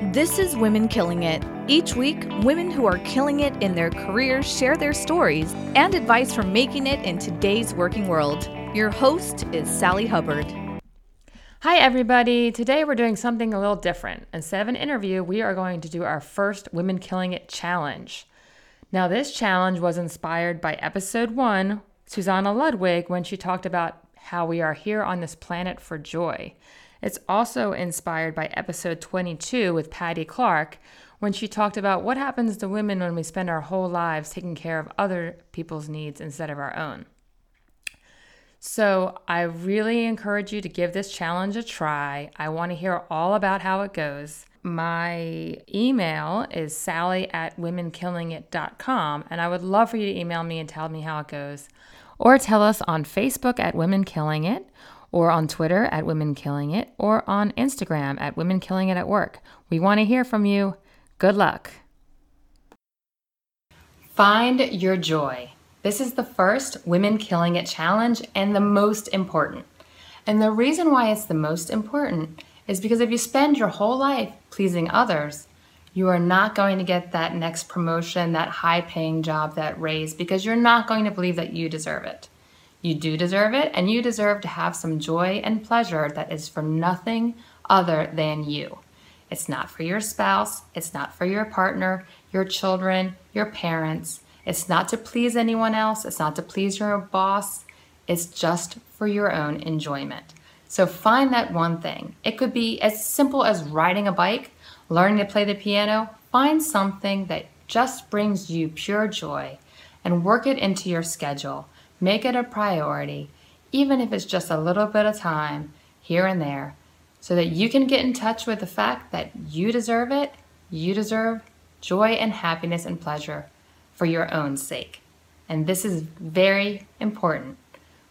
This is Women Killing It. Each week, women who are killing it in their careers share their stories and advice for making it in today's working world. Your host is Sally Hubbard. Hi, everybody. Today we're doing something a little different. Instead of an interview, we are going to do our first Women Killing It challenge. Now, this challenge was inspired by episode one, Susanna Ludwig, when she talked about how we are here on this planet for joy. It's also inspired by episode 22 with Patty Clark when she talked about what happens to women when we spend our whole lives taking care of other people's needs instead of our own. So, I really encourage you to give this challenge a try. I want to hear all about how it goes. My email is sally at womenkillingit.com, and I would love for you to email me and tell me how it goes. Or tell us on Facebook at Women Killing It or on Twitter at Women Killing It, or on Instagram at Women Killing It at Work. We want to hear from you. Good luck. Find your joy. This is the first Women Killing It challenge and the most important. And the reason why it's the most important is because if you spend your whole life pleasing others, you are not going to get that next promotion, that high paying job, that raise, because you're not going to believe that you deserve it. You do deserve it, and you deserve to have some joy and pleasure that is for nothing other than you. It's not for your spouse, it's not for your partner, your children, your parents. It's not to please anyone else, it's not to please your boss. It's just for your own enjoyment. So find that one thing. It could be as simple as riding a bike, learning to play the piano. Find something that just brings you pure joy and work it into your schedule. Make it a priority, even if it's just a little bit of time here and there, so that you can get in touch with the fact that you deserve it. You deserve joy and happiness and pleasure for your own sake. And this is very important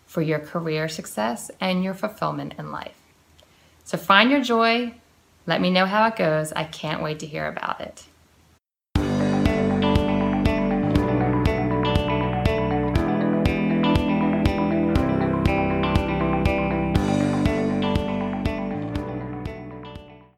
for your career success and your fulfillment in life. So find your joy. Let me know how it goes. I can't wait to hear about it.